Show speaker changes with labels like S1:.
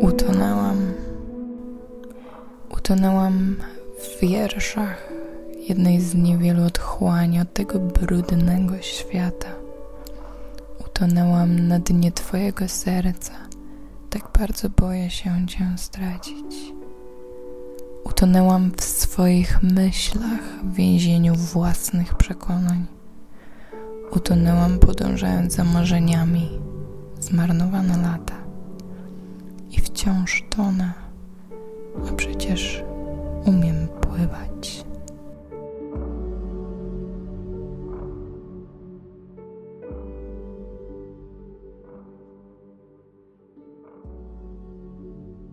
S1: Utonęłam. Utonęłam w wierszach jednej z niewielu otchłań od tego brudnego świata. Utonęłam na dnie Twojego serca. Tak bardzo boję się Cię stracić. Utonęłam w swoich myślach w więzieniu własnych przekonań. Utonęłam podążając za marzeniami, zmarnowane lata. I wciąż tonę, a przecież umiem.